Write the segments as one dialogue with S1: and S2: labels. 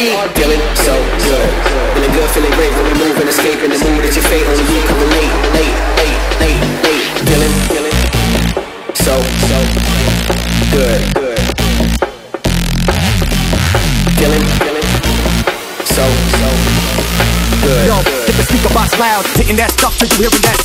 S1: BRB. Feeling so good. Feeling good, feeling great when we move and escape in the mood that your fate only you can relate. Late, late, late, late. Feeling, feeling so, so good, good. Feeling, feeling so, so good.
S2: Yo, hit the speaker box loud, hitting that stuff till you hearing that.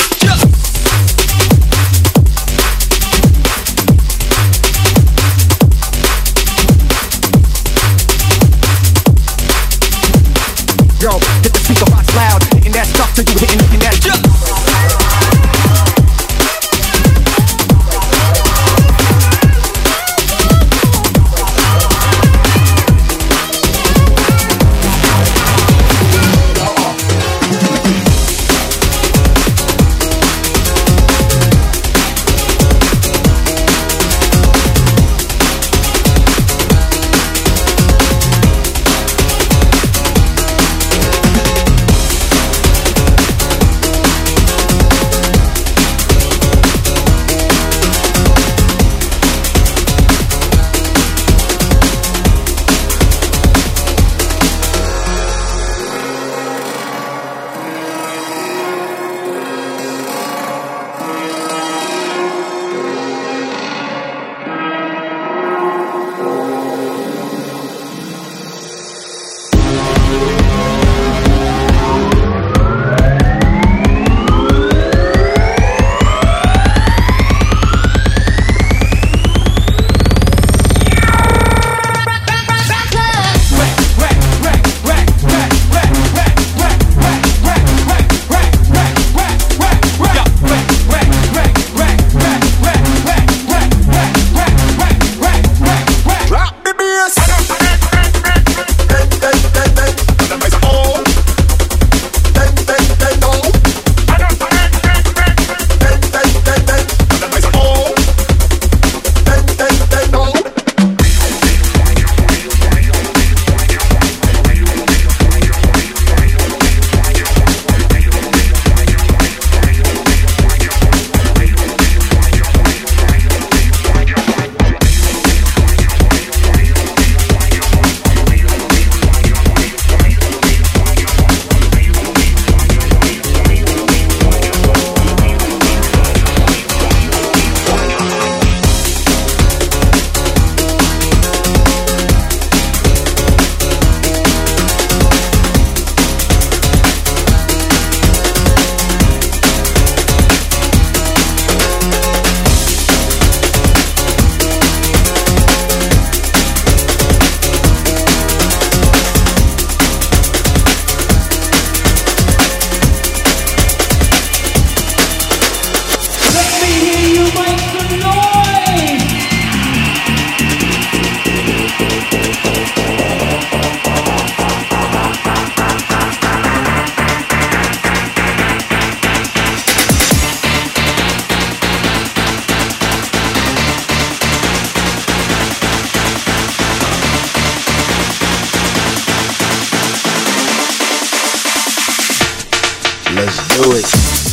S3: Let's do it.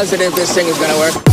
S4: Positive this thing is gonna work.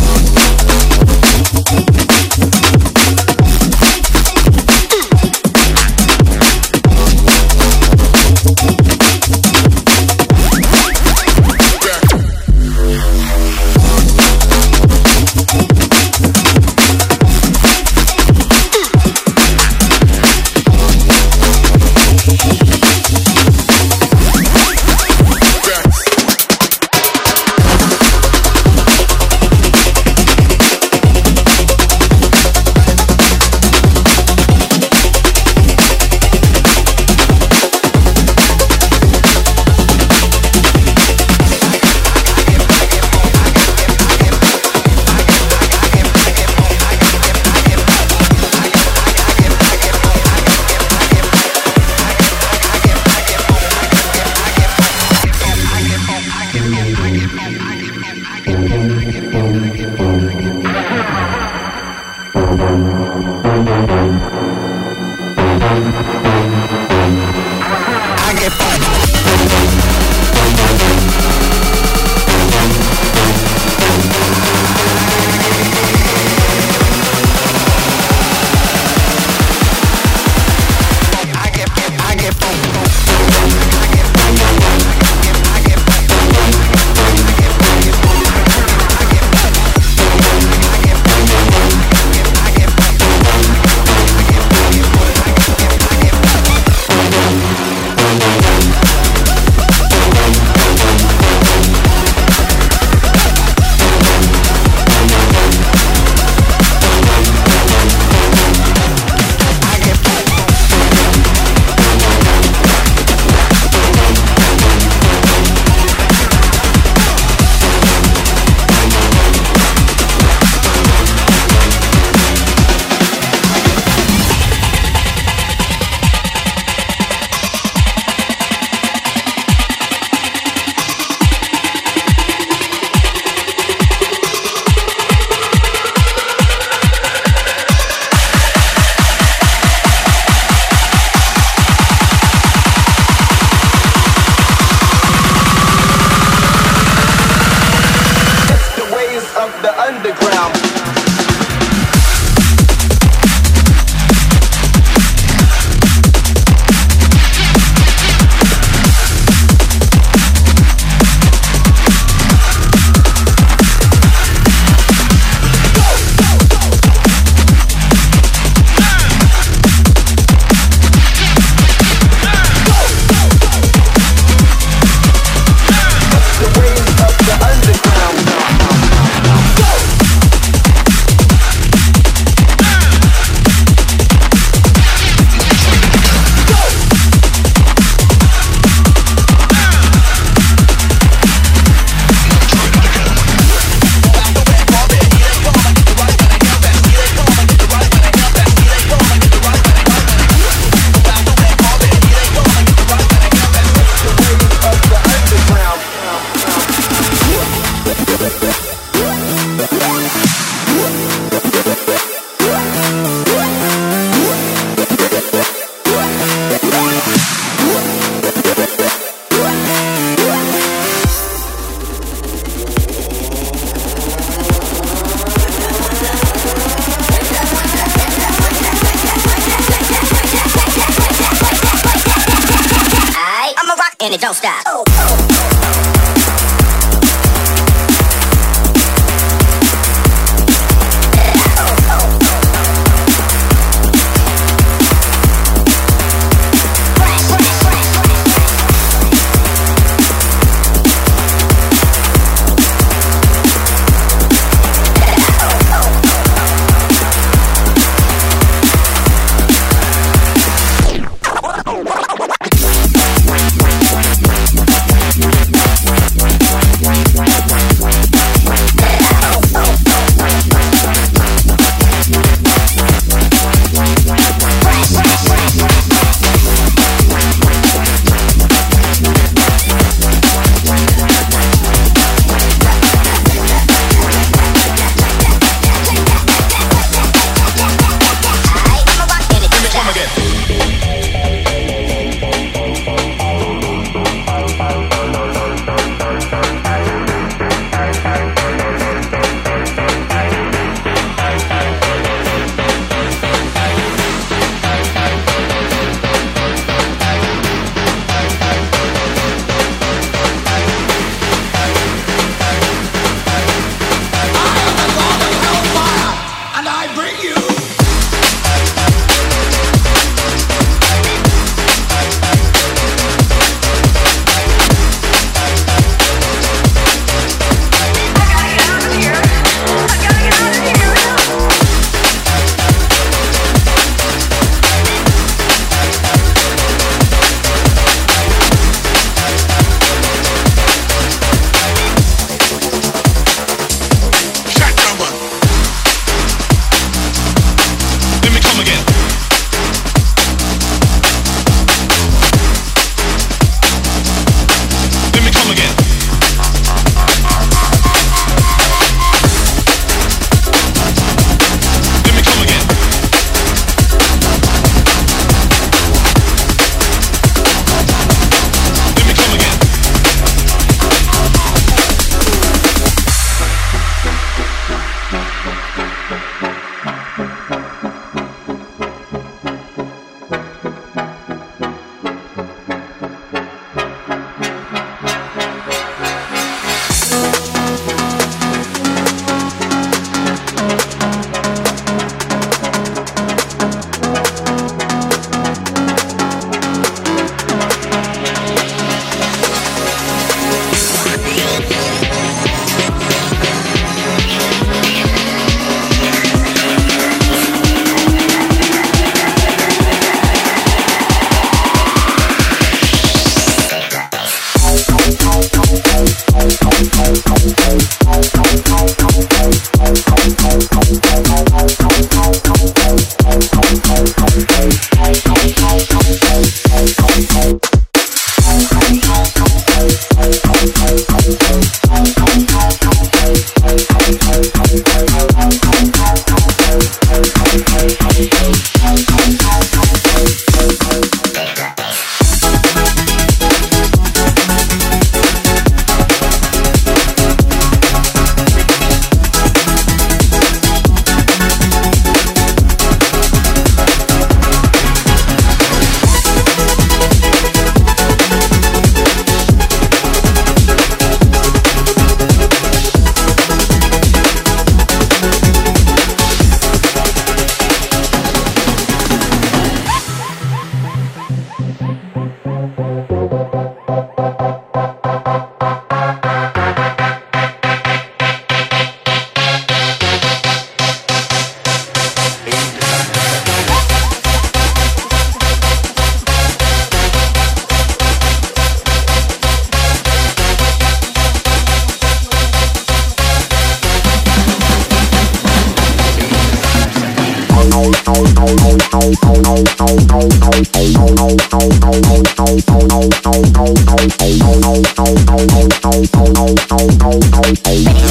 S5: Okay.